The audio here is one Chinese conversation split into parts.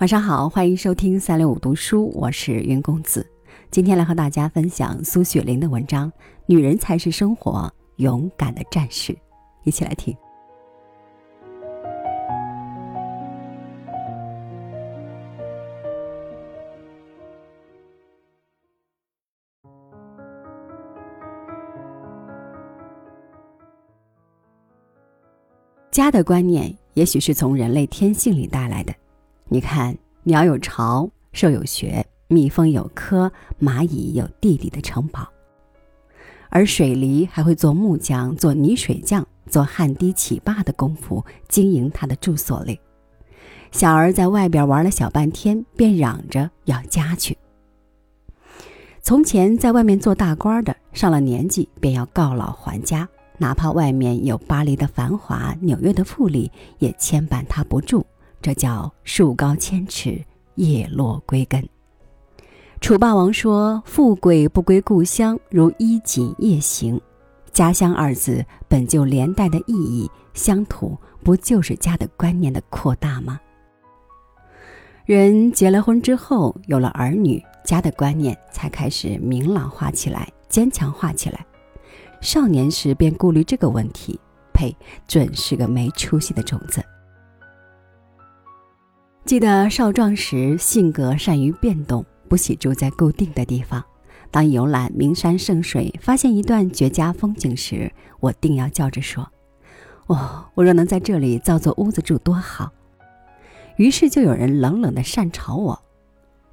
晚上好，欢迎收听三六五读书，我是云公子。今天来和大家分享苏雪玲的文章《女人才是生活勇敢的战士》，一起来听。家的观念，也许是从人类天性里带来的。你看，鸟有巢，兽有穴，蜜蜂有窠，蚂蚁有地里的城堡。而水狸还会做木匠、做泥水匠、做旱堤起坝的功夫，经营他的住所里。小儿在外边玩了小半天，便嚷着要家去。从前在外面做大官的，上了年纪便要告老还家。哪怕外面有巴黎的繁华，纽约的富丽，也牵绊他不住。这叫树高千尺，叶落归根。楚霸王说：“富贵不归故乡，如衣锦夜行。”家乡二字本就连带的意义，乡土不就是家的观念的扩大吗？人结了婚之后，有了儿女，家的观念才开始明朗化起来，坚强化起来。少年时便顾虑这个问题，呸，准是个没出息的种子。记得少壮时，性格善于变动，不喜住在固定的地方。当游览名山胜水，发现一段绝佳风景时，我定要叫着说：“哦，我若能在这里造座屋子住多好！”于是就有人冷冷地讪嘲我：“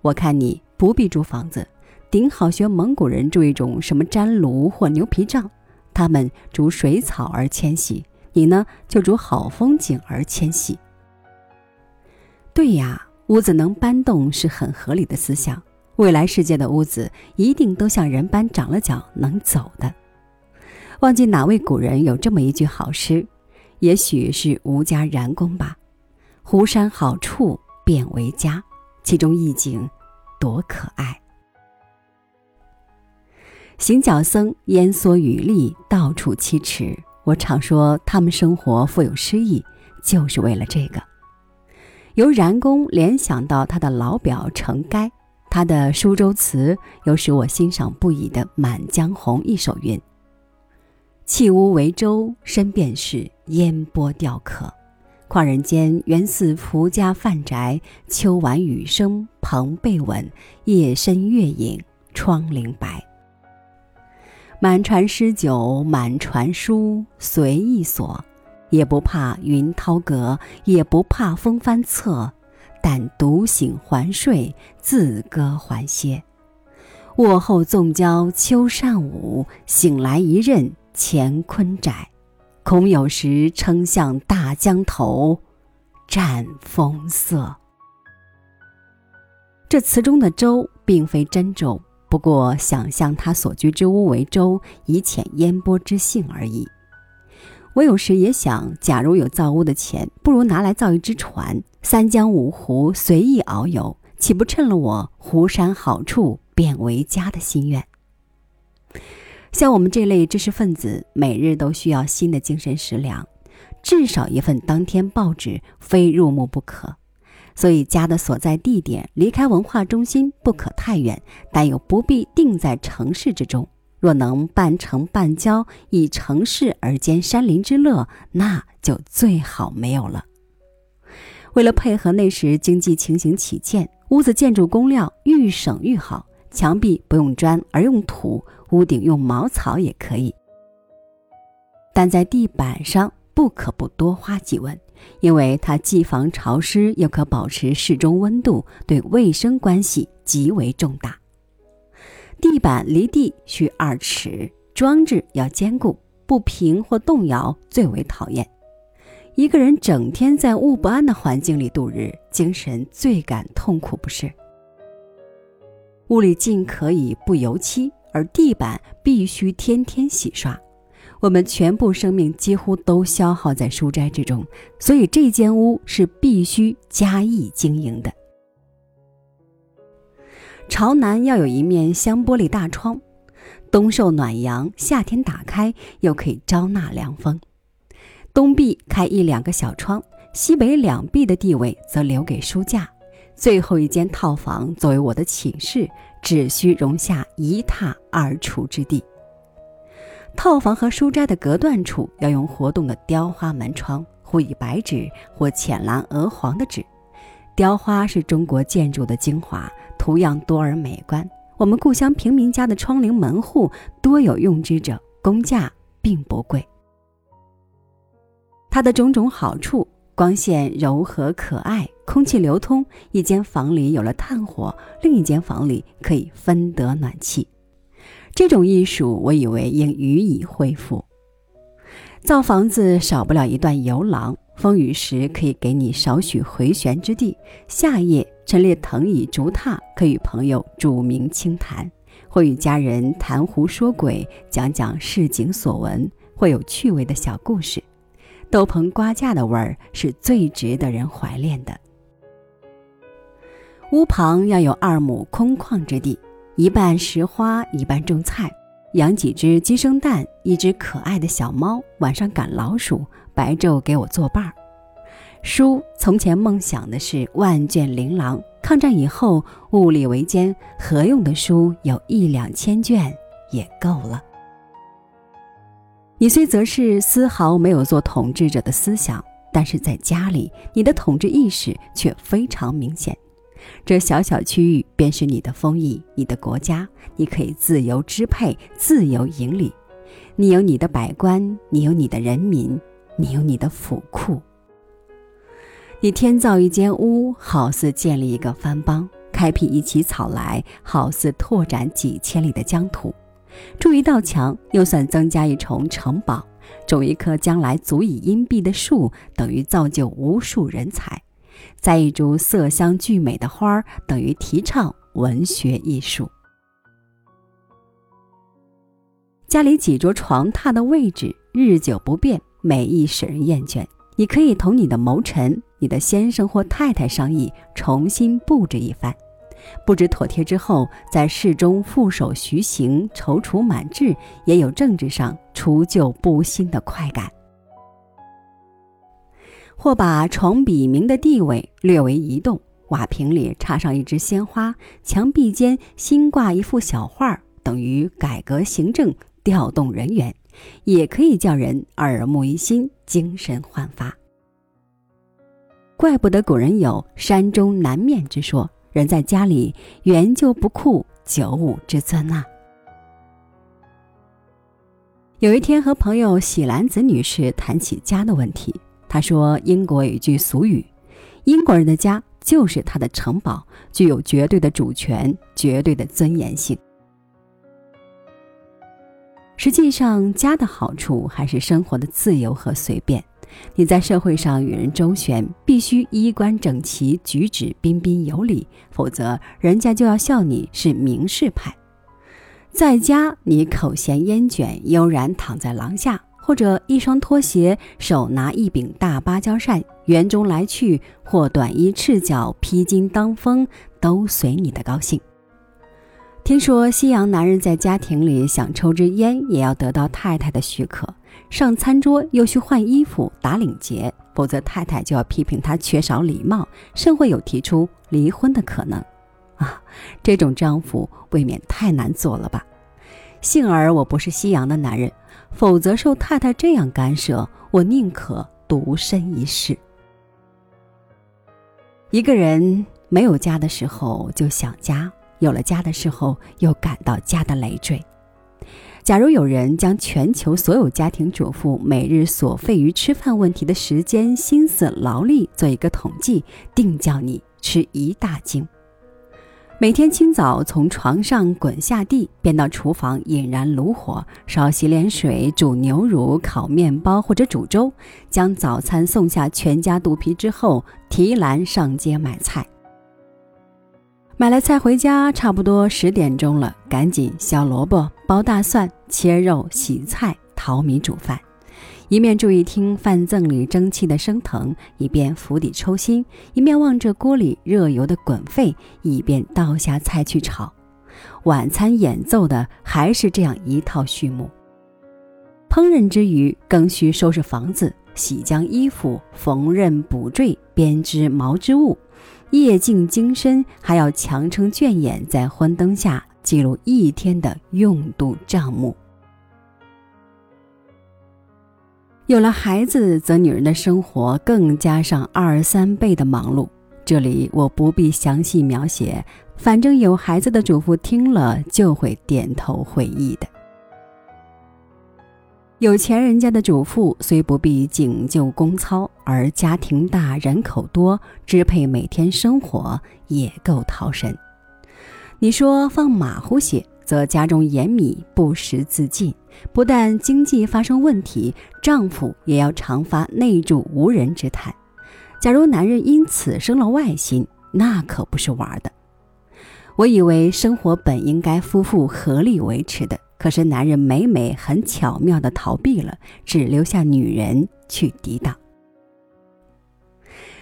我看你不必住房子，顶好学蒙古人住一种什么毡炉或牛皮帐。”他们逐水草而迁徙，你呢就逐好风景而迁徙。对呀，屋子能搬动是很合理的思想。未来世界的屋子一定都像人般长了脚能走的。忘记哪位古人有这么一句好诗，也许是吴家燃公吧：“湖山好处变为家”，其中意境多可爱。行脚僧烟蓑雨笠，到处栖池。我常说他们生活富有诗意，就是为了这个。由燃公联想到他的老表程该，他的苏州词又使我欣赏不已的《满江红》一首云：“弃屋为舟，身便是烟波钓客。况人间原似仆家饭宅，秋晚雨声蓬被稳，夜深月影窗棂白。”满船诗酒满船书，随意所，也不怕云涛阁，也不怕风帆侧，但独醒还睡，自歌还歇。卧后纵交秋扇舞，醒来一任乾坤窄。恐有时称向大江头，占风色。这词中的舟，并非真舟。不过，想象他所居之屋为舟，以遣烟波之兴而已。我有时也想，假如有造屋的钱，不如拿来造一只船，三江五湖随意遨游，岂不趁了我湖山好处变为家的心愿？像我们这类知识分子，每日都需要新的精神食粮，至少一份当天报纸，非入目不可。所以家的所在地点离开文化中心不可太远，但又不必定在城市之中。若能半城半郊，以城市而兼山林之乐，那就最好没有了。为了配合那时经济情形起见，屋子建筑工料愈省愈好，墙壁不用砖而用土，屋顶用茅草也可以。但在地板上不可不多花几文。因为它既防潮湿，又可保持适中温度，对卫生关系极为重大。地板离地需二尺，装置要坚固，不平或动摇最为讨厌。一个人整天在物不安的环境里度日，精神最感痛苦，不是？屋里尽可以不油漆，而地板必须天天洗刷。我们全部生命几乎都消耗在书斋之中，所以这间屋是必须加以经营的。朝南要有一面香玻璃大窗，冬受暖阳，夏天打开又可以招纳凉风。东壁开一两个小窗，西北两壁的地位则留给书架，最后一间套房作为我的寝室，只需容下一榻二厨之地。套房和书斋的隔断处要用活动的雕花门窗，或以白纸，或浅蓝、鹅黄的纸。雕花是中国建筑的精华，图样多而美观。我们故乡平民家的窗棂门户多有用之者，工价并不贵。它的种种好处。光线柔和可爱，空气流通。一间房里有了炭火，另一间房里可以分得暖气。这种艺术，我以为应予以恢复。造房子少不了一段游廊，风雨时可以给你少许回旋之地。夏夜陈列藤椅竹榻，可与朋友煮茗清谈，或与家人谈狐说鬼，讲讲市井所闻，或有趣味的小故事。豆棚瓜架的味儿是最值得人怀恋的。屋旁要有二亩空旷之地，一半拾花，一半种菜，养几只鸡生蛋，一只可爱的小猫，晚上赶老鼠，白昼给我作伴儿。书从前梦想的是万卷琳琅，抗战以后物力维艰，合用的书有一两千卷也够了。你虽则是丝毫没有做统治者的思想，但是在家里，你的统治意识却非常明显。这小小区域便是你的封邑，你的国家，你可以自由支配，自由营理。你有你的百官，你有你的人民，你有你的府库。你添造一间屋，好似建立一个藩邦；开辟一起草来，好似拓展几千里的疆土。筑一道墙，又算增加一重城堡；种一棵将来足以荫蔽的树，等于造就无数人才；栽一株色香俱美的花儿，等于提倡文学艺术。家里几桌床榻的位置日久不变，美意使人厌倦。你可以同你的谋臣、你的先生或太太商议，重新布置一番。布置妥帖之后，在室中负手徐行，踌躇满志，也有政治上除旧布新的快感。或把床笔名的地位略为移动，瓦瓶里插上一支鲜花，墙壁间新挂一幅小画，等于改革行政、调动人员，也可以叫人耳目一新、精神焕发。怪不得古人有“山中南面”之说。人在家里，原就不酷九五之尊呐。有一天和朋友喜兰子女士谈起家的问题，她说：“英国有一句俗语，英国人的家就是他的城堡，具有绝对的主权、绝对的尊严性。”实际上，家的好处还是生活的自由和随便。你在社会上与人周旋，必须衣冠整齐，举止彬彬有礼，否则人家就要笑你是名士派。在家，你口衔烟卷，悠然躺在廊下，或者一双拖鞋，手拿一柄大芭蕉扇，园中来去，或短衣赤脚，披荆当风，都随你的高兴。听说西洋男人在家庭里想抽支烟，也要得到太太的许可。上餐桌又需换衣服、打领结，否则太太就要批评他缺少礼貌，甚会有提出离婚的可能。啊，这种丈夫未免太难做了吧？幸而我不是西洋的男人，否则受太太这样干涉，我宁可独身一世。一个人没有家的时候就想家，有了家的时候又感到家的累赘。假如有人将全球所有家庭主妇每日所费于吃饭问题的时间、心思、劳力做一个统计，定叫你吃一大惊。每天清早从床上滚下地，便到厨房引燃炉火，烧洗脸水，煮牛乳、烤面包或者煮粥，将早餐送下全家肚皮之后，提篮上街买菜。买了菜回家，差不多十点钟了，赶紧削萝卜、剥大蒜、切肉、洗菜、淘米、煮饭，一面注意听饭甑里蒸汽的升腾，一边釜底抽薪；一面望着锅里热油的滚沸，一边倒下菜去炒。晚餐演奏的还是这样一套序幕。烹饪之余，更需收拾房子、洗将衣服、缝纫补缀、编织毛织物。夜静精深，还要强撑倦眼，在昏灯下记录一天的用度账目。有了孩子，则女人的生活更加上二三倍的忙碌。这里我不必详细描写，反正有孩子的主妇听了就会点头会意的。有钱人家的主妇虽不必讲究公操，而家庭大人口多，支配每天生活也够掏神。你说放马虎些，则家中盐米不时自尽，不但经济发生问题，丈夫也要常发内助无人之叹。假如男人因此生了外心，那可不是玩的。我以为生活本应该夫妇合力维持的，可是男人每每很巧妙地逃避了，只留下女人去抵挡。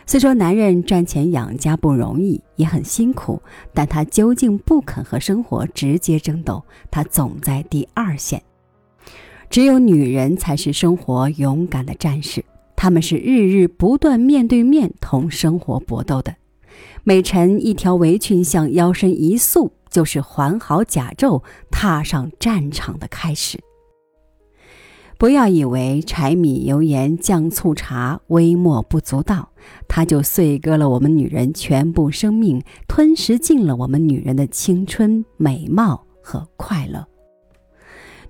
虽说男人赚钱养家不容易，也很辛苦，但他究竟不肯和生活直接争斗，他总在第二线。只有女人才是生活勇敢的战士。他们是日日不断面对面同生活搏斗的，美晨一条围裙向腰身一束，就是还好甲胄，踏上战场的开始。不要以为柴米油盐酱醋茶微末不足道，它就碎割了我们女人全部生命，吞噬尽了我们女人的青春、美貌和快乐。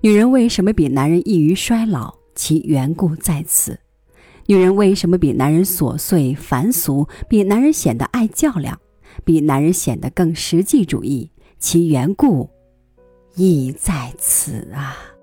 女人为什么比男人易于衰老？其缘故在此。女人为什么比男人琐碎繁俗？比男人显得爱较量，比男人显得更实际主义？其缘故亦在此啊。